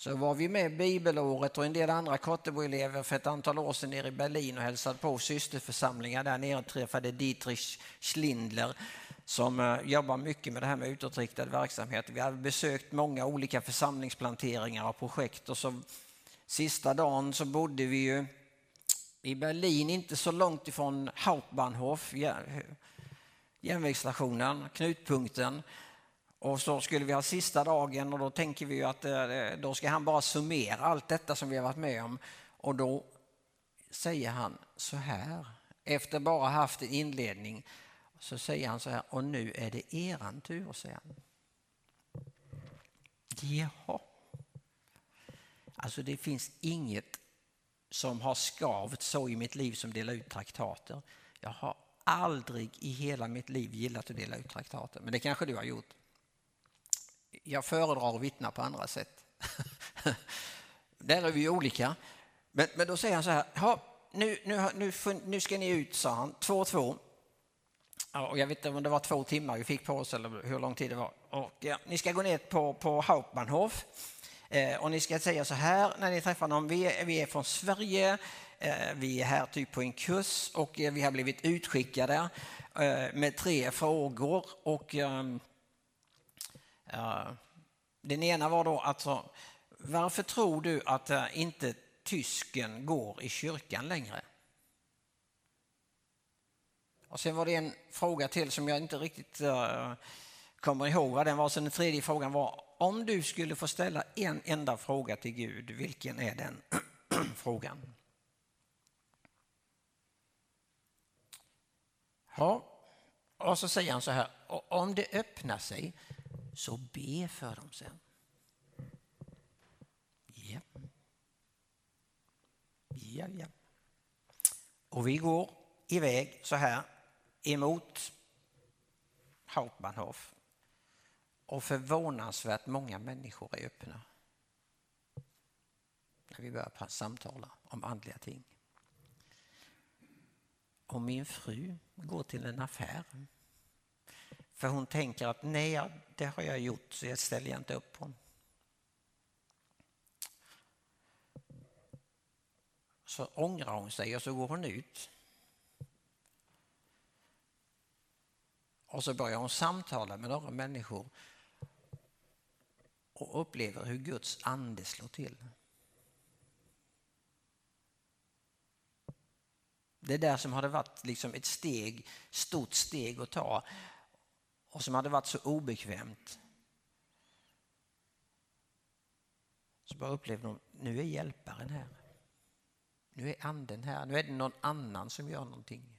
Så var vi med bibelåret och en del andra Kottebo-elever för ett antal år sedan nere i Berlin och hälsade på systerförsamlingar där nere och träffade Dietrich Schlindler som eh, jobbar mycket med det här med utåtriktad verksamhet. Vi har besökt många olika församlingsplanteringar och projekt och så sista dagen så bodde vi ju i Berlin, inte så långt ifrån Hauptbahnhof, järnvägsstationen, knutpunkten. Och så skulle vi ha sista dagen och då tänker vi att eh, eh, då ska han bara summera allt detta som vi har varit med om. Och då säger han så här, efter bara haft en inledning, så säger han så här, och nu är det eran tur, säger han. Jaha. Alltså det finns inget som har skavt så i mitt liv som dela ut traktater. Jag har aldrig i hela mitt liv gillat att dela ut traktater, men det kanske du har gjort. Jag föredrar att vittna på andra sätt. Där är vi olika. Men, men då säger han så här, nu, nu, nu, nu ska ni ut, sa han, två och två. och jag vet inte om det var två timmar vi fick på oss eller hur lång tid det var. Och, ja, ni ska gå ner på, på Hauptbahnhof Eh, och ni ska säga så här när ni träffar någon, vi är, vi är från Sverige, eh, vi är här typ på en kurs och eh, vi har blivit utskickade eh, med tre frågor. Och, ehm, den ena var då alltså, varför tror du att eh, inte tysken går i kyrkan längre? Och sen var det en fråga till som jag inte riktigt eh, kommer ihåg vad den var. Så den tredje frågan var om du skulle få ställa en enda fråga till Gud, vilken är den frågan? Ja, och så säger han så här, om det öppnar sig så be för dem sen. Ja. Ja, ja. Och vi går iväg så här emot Hauptbahnhof och förvånansvärt många människor är öppna när vi börjar samtala om andliga ting. Och min fru går till en affär. För hon tänker att nej, det har jag gjort så jag ställer jag inte upp på. Så ångrar hon sig och så går hon ut. Och så börjar hon samtala med några människor och upplever hur Guds ande slår till. Det där som hade varit liksom ett steg, stort steg att ta och som hade varit så obekvämt. Så bara upplevde de, nu är hjälparen här. Nu är anden här, nu är det någon annan som gör någonting.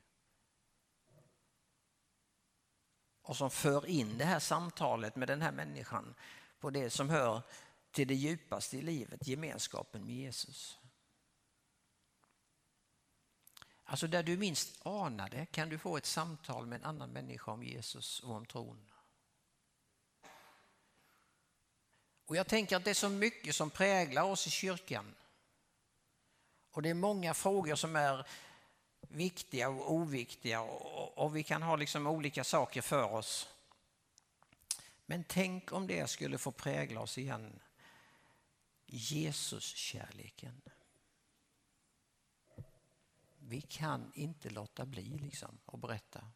Och som för in det här samtalet med den här människan på det som hör till det djupaste i livet, gemenskapen med Jesus. Alltså där du minst anar det kan du få ett samtal med en annan människa om Jesus och om tron. Och jag tänker att det är så mycket som präglar oss i kyrkan. Och det är många frågor som är viktiga och oviktiga och, och vi kan ha liksom olika saker för oss. Men tänk om det skulle få prägla oss igen. Jesus-kärleken. Vi kan inte låta bli liksom att berätta.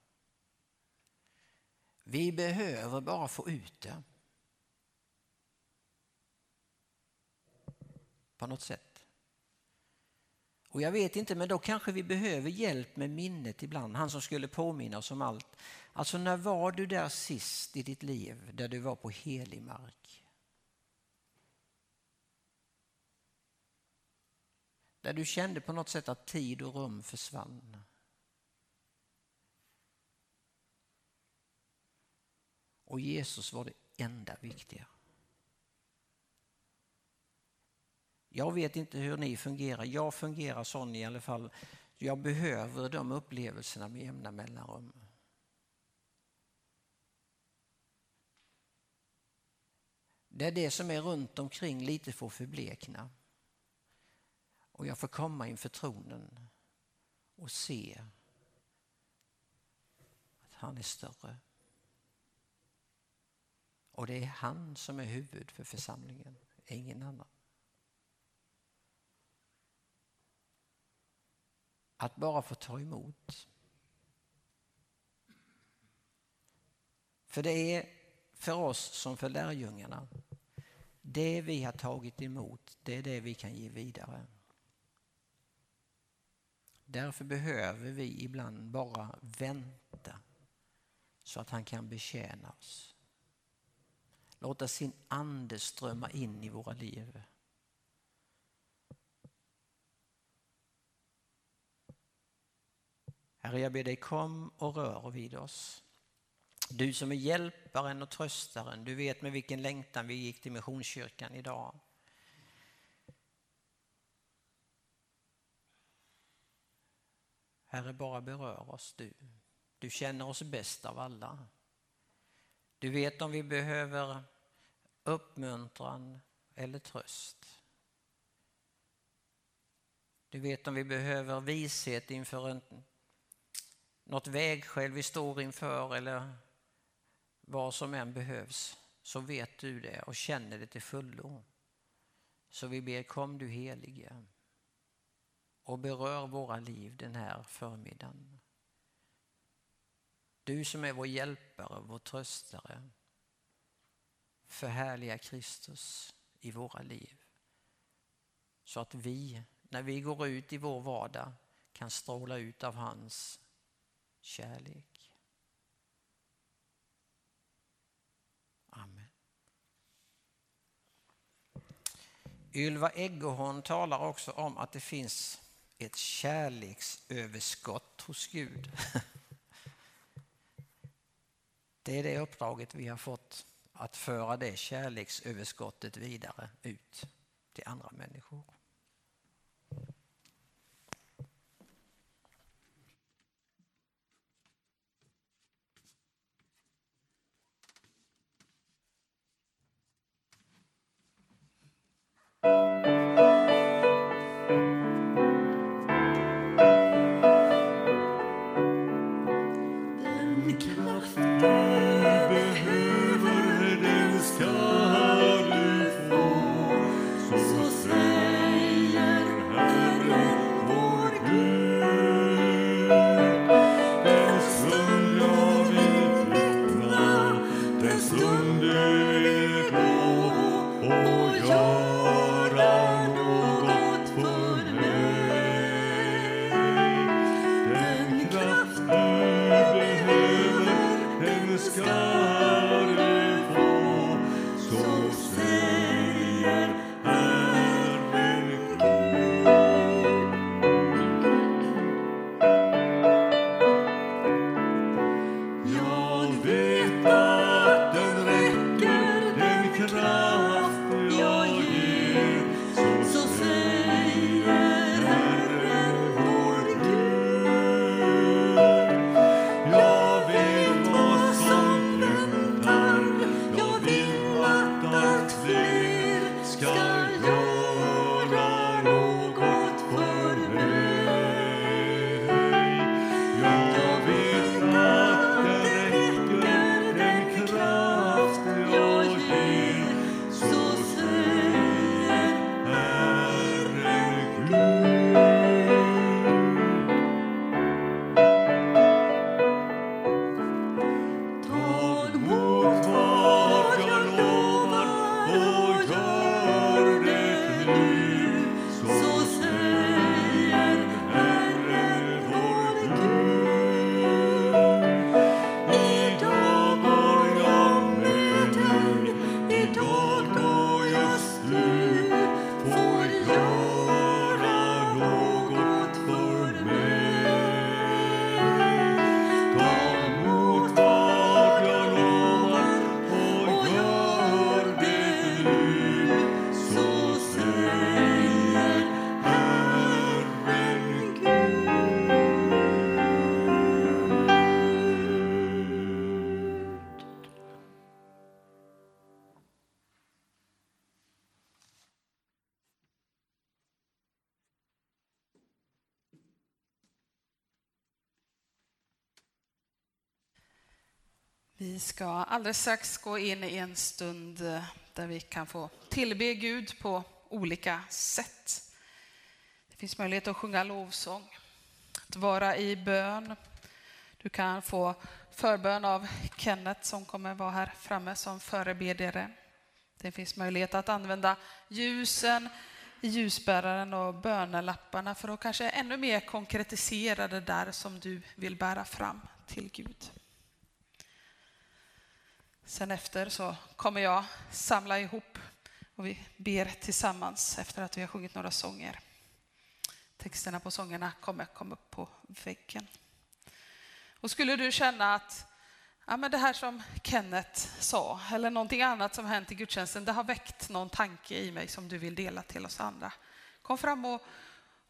Vi behöver bara få ut det. På något sätt. Och jag vet inte, men då kanske vi behöver hjälp med minnet ibland. Han som skulle påminna oss om allt. Alltså när var du där sist i ditt liv där du var på helig mark? Där du kände på något sätt att tid och rum försvann. Och Jesus var det enda viktiga. Jag vet inte hur ni fungerar. Jag fungerar sån i alla fall. Jag behöver de upplevelserna med jämna mellanrum. Det är det som är runt omkring lite får förblekna. Och jag får komma inför tronen och se att han är större. Och det är han som är huvud för församlingen, ingen annan. Att bara få ta emot. För det är för oss som för lärjungarna, det vi har tagit emot, det är det vi kan ge vidare. Därför behöver vi ibland bara vänta så att han kan betjäna oss. Låta sin ande strömma in i våra liv. Herre, jag ber dig kom och rör vid oss. Du som är hjälparen och tröstaren, du vet med vilken längtan vi gick till Missionskyrkan idag. Herre, bara berör oss du. Du känner oss bäst av alla. Du vet om vi behöver uppmuntran eller tröst. Du vet om vi behöver vishet inför en, något vägskäl vi står inför eller vad som än behövs så vet du det och känner det till fullo. Så vi ber kom du helige och berör våra liv den här förmiddagen. Du som är vår hjälpare, vår tröstare. Förhärliga Kristus i våra liv. Så att vi, när vi går ut i vår vardag, kan stråla ut av hans kärlek. Amen. Ylva Eggehorn talar också om att det finns ett kärleksöverskott hos Gud. Det är det uppdraget vi har fått, att föra det kärleksöverskottet vidare ut till andra människor. Ska alldeles strax gå in i en stund eh, där vi kan få tillbe Gud på olika sätt. Det finns möjlighet att sjunga lovsång, att vara i bön. Du kan få förbön av Kenneth som kommer vara här framme som förebedjare. Det finns möjlighet att använda ljusen i ljusbäraren och bönelapparna för att kanske ännu mer konkretisera det där som du vill bära fram till Gud. Sen efter så kommer jag samla ihop och vi ber tillsammans efter att vi har sjungit några sånger. Texterna på sångerna kommer komma upp på väggen. Och skulle du känna att ja, men det här som Kenneth sa eller någonting annat som hänt i gudstjänsten, det har väckt någon tanke i mig som du vill dela till oss andra. Kom fram och,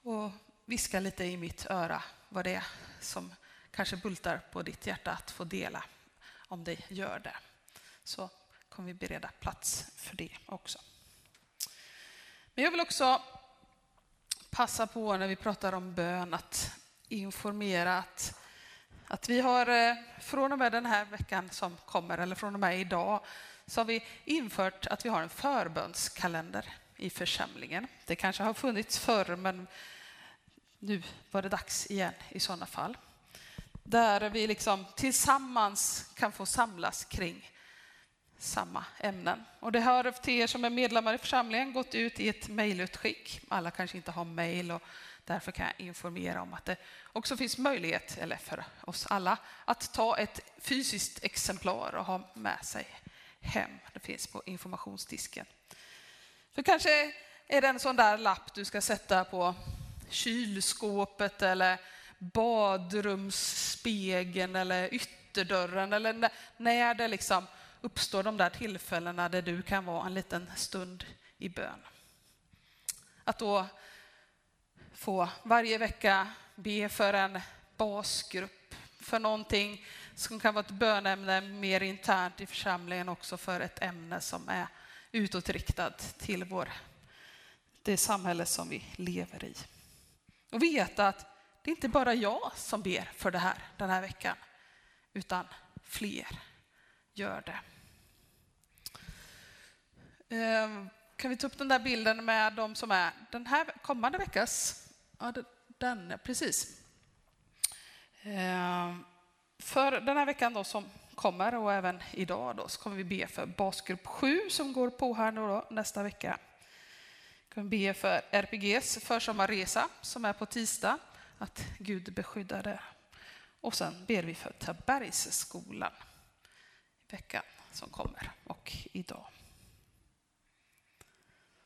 och viska lite i mitt öra vad det är som kanske bultar på ditt hjärta att få dela, om det gör det så kommer vi bereda plats för det också. Men jag vill också passa på när vi pratar om bön att informera att, att vi har eh, från och med den här veckan som kommer, eller från och med idag, så har vi infört att vi har en förbönskalender i församlingen. Det kanske har funnits förr, men nu var det dags igen i sådana fall. Där vi liksom tillsammans kan få samlas kring samma ämnen. Och det har till er som är medlemmar i församlingen gått ut i ett mejlutskick. Alla kanske inte har mejl och därför kan jag informera om att det också finns möjlighet, eller för oss alla, att ta ett fysiskt exemplar och ha med sig hem. Det finns på informationsdisken. För kanske är det en sån där lapp du ska sätta på kylskåpet eller badrumsspegeln eller ytterdörren eller när det liksom uppstår de där tillfällena där du kan vara en liten stund i bön. Att då få varje vecka be för en basgrupp, för någonting som kan vara ett bönämne mer internt i församlingen, också för ett ämne som är utåtriktat till vår, det samhälle som vi lever i. Och veta att det är inte bara jag som ber för det här den här veckan, utan fler gör det. Ehm, kan vi ta upp den där bilden med de som är den här kommande veckas? Ja, den, precis. Ehm, för den här veckan då som kommer och även idag då, så kommer vi be för basgrupp 7 som går på här nu då, nästa vecka. Vi kommer be för RPGs försommarresa som är på tisdag, att Gud beskyddar det. Och sen ber vi för Tabergsskolan i veckan som kommer och idag.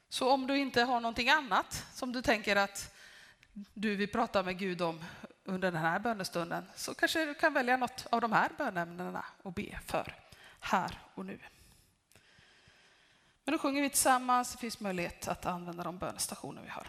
Så om du inte har någonting annat som du tänker att du vill prata med Gud om under den här bönestunden så kanske du kan välja något av de här bönämnena och be för här och nu. Men då sjunger vi tillsammans. Det finns möjlighet att använda de bönestationer vi har.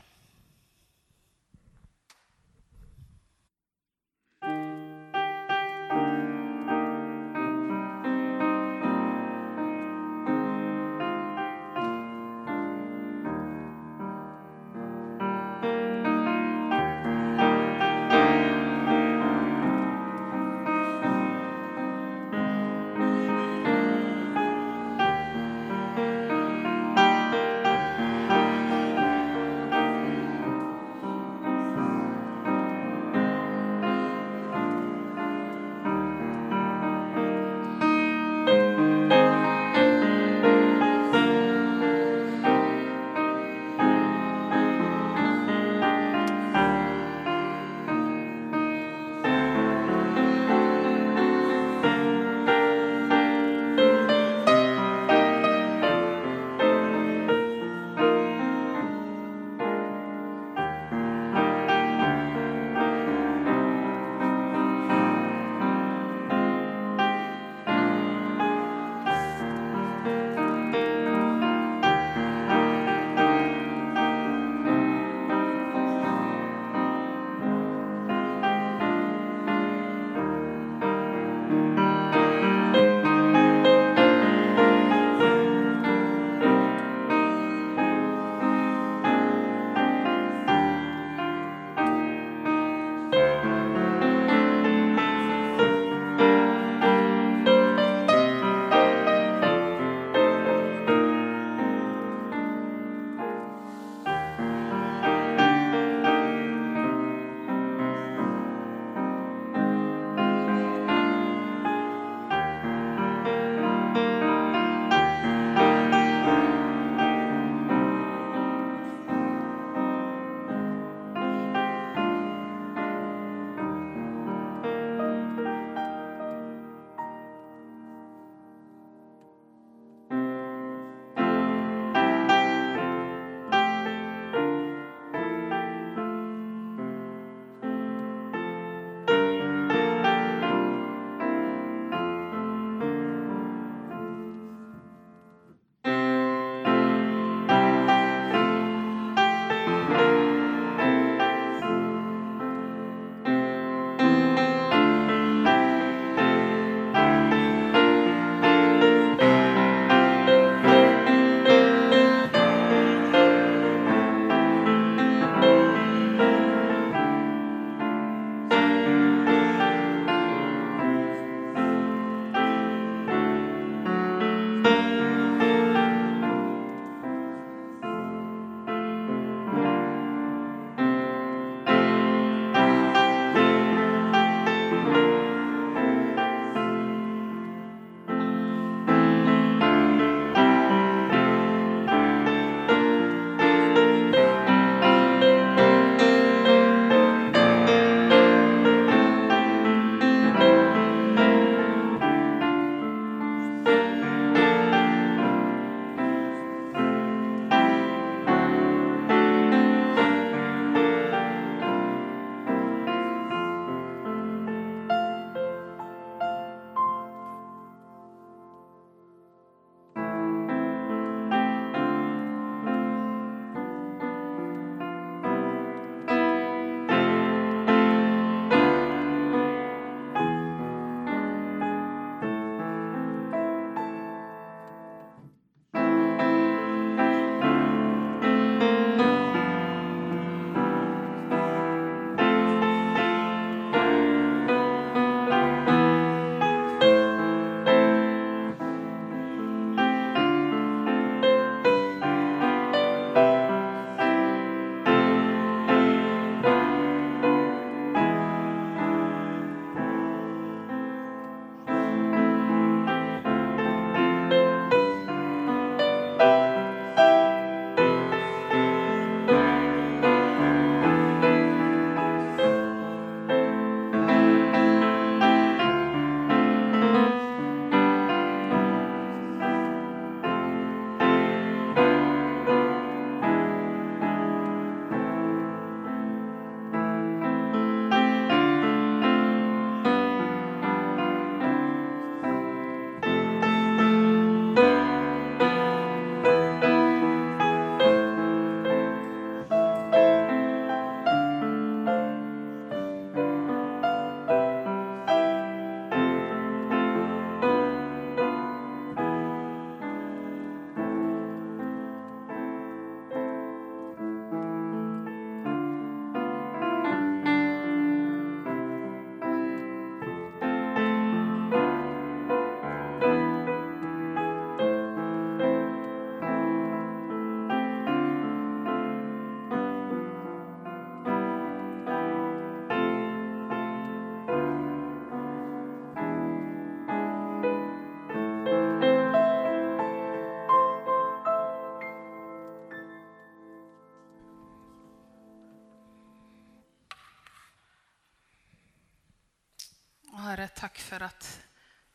För att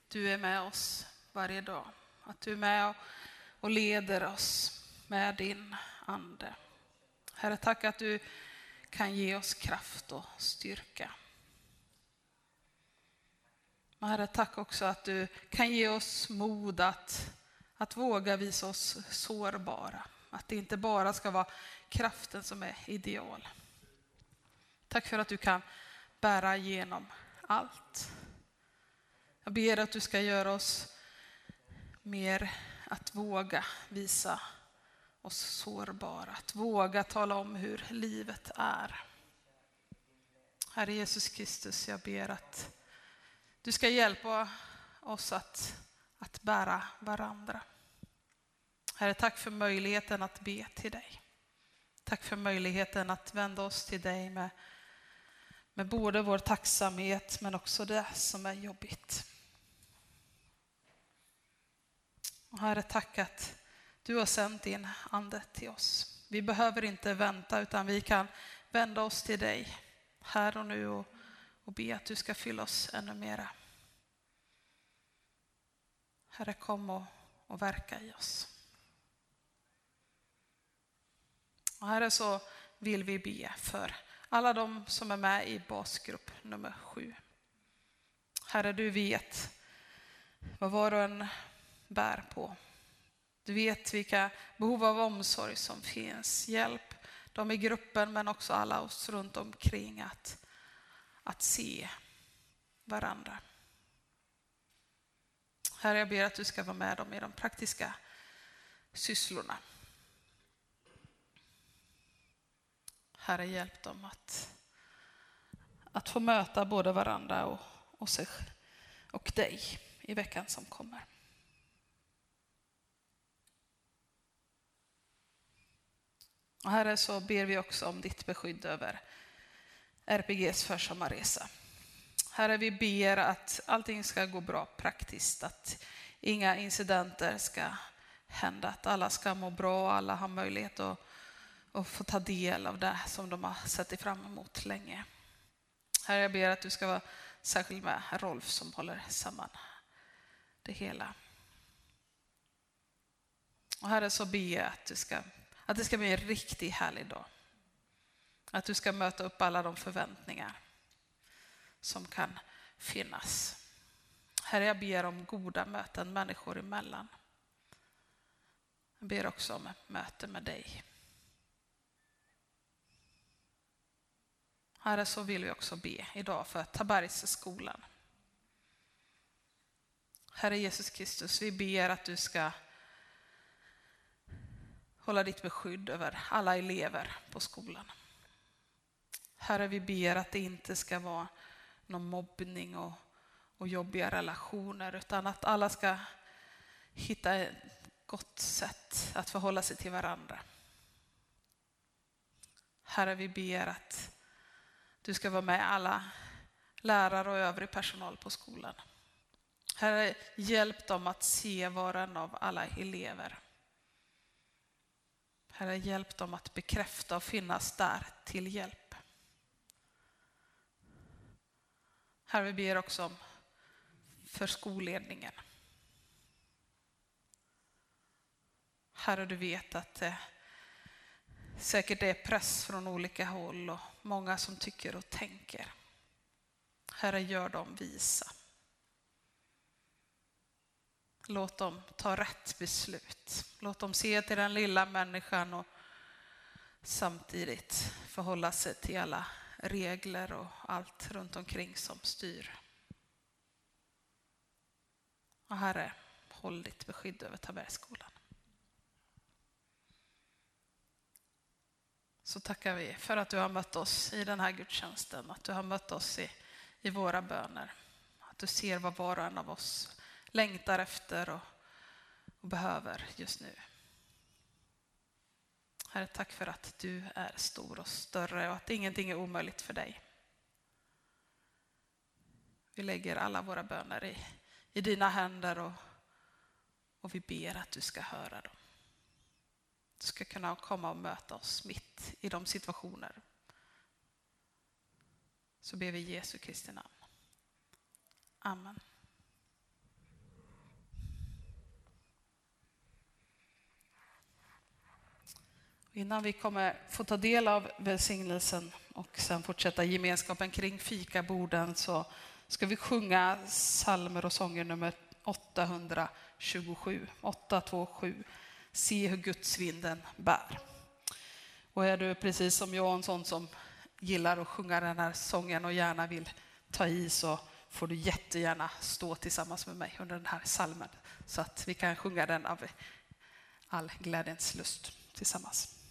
du är med oss varje dag. Att du är med och leder oss med din ande. Herre, tack att du kan ge oss kraft och styrka. Men Herre, tack också att du kan ge oss mod att, att våga visa oss sårbara. Att det inte bara ska vara kraften som är ideal. Tack för att du kan bära igenom allt. Jag ber att du ska göra oss mer att våga visa oss sårbara, att våga tala om hur livet är. Herre Jesus Kristus, jag ber att du ska hjälpa oss att, att bära varandra. Herre, tack för möjligheten att be till dig. Tack för möjligheten att vända oss till dig med, med både vår tacksamhet men också det som är jobbigt. Och herre, tack att du har sänt din ande till oss. Vi behöver inte vänta utan vi kan vända oss till dig här och nu och, och be att du ska fylla oss ännu mera. Herre, kom och, och verka i oss. Och herre, så vill vi be för alla de som är med i basgrupp nummer sju. Herre, du vet vad var och en bär på. Du vet vilka behov av omsorg som finns. Hjälp dem i gruppen men också alla oss runt omkring att, att se varandra. Herre, jag ber att du ska vara med dem i de praktiska sysslorna. Herre, hjälp dem att, att få möta både varandra och, och sig och dig i veckan som kommer. Och herre, så ber vi också om ditt beskydd över RPGs försommarresa. Herre, vi ber att allting ska gå bra praktiskt, att inga incidenter ska hända, att alla ska må bra och alla har möjlighet att, att få ta del av det som de har sett fram emot länge. Herre, jag ber att du ska vara särskilt med Rolf som håller samman det hela. Och Herre, så ber jag att, du ska, att det ska bli en riktigt härlig dag. Att du ska möta upp alla de förväntningar som kan finnas. Herre, jag ber om goda möten människor emellan. Jag ber också om ett möte med dig. Herre, så vill vi också be idag för Tabergsskolan. Herre Jesus Kristus, vi ber att du ska hålla ditt beskydd över alla elever på skolan. Herre, vi ber att det inte ska vara någon mobbning och, och jobbiga relationer utan att alla ska hitta ett gott sätt att förhålla sig till varandra. Herre, vi ber att du ska vara med alla lärare och övrig personal på skolan. Herre, hjälp dem att se var en av alla elever. Herre, hjälp dem att bekräfta och finnas där till hjälp. Herre, vi ber också om för skolledningen. Herre, du vet att eh, det säkert är press från olika håll och många som tycker och tänker. Herre, gör dem visa. Låt dem ta rätt beslut. Låt dem se till den lilla människan och samtidigt förhålla sig till alla regler och allt runt omkring som styr. Och Herre, håll ditt beskydd över Tabergsskolan. Så tackar vi för att du har mött oss i den här gudstjänsten, att du har mött oss i, i våra böner. Att du ser vad var och en av oss längtar efter och, och behöver just nu. Herre, tack för att du är stor och större och att ingenting är omöjligt för dig. Vi lägger alla våra böner i, i dina händer och, och vi ber att du ska höra dem. Du ska kunna komma och möta oss mitt i de situationer. Så ber vi i Jesu Kristi namn. Amen. Innan vi kommer få ta del av välsignelsen och sen fortsätta gemenskapen kring fikaborden så ska vi sjunga psalmer och sånger nummer 827. 827. Se hur gudsvinden bär. Och är du precis som jag en sån som gillar att sjunga den här sången och gärna vill ta i så får du jättegärna stå tillsammans med mig under den här salmen så att vi kan sjunga den av all glädjens lust tillsammans.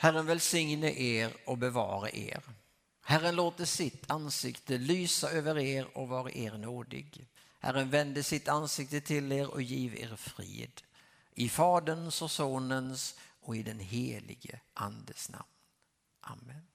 Herren välsigne er och bevara er. Herren låter sitt ansikte lysa över er och vara er nådig. Herren vände sitt ansikte till er och giv er frid. I Faderns och Sonens och i den helige Andes namn. Amen.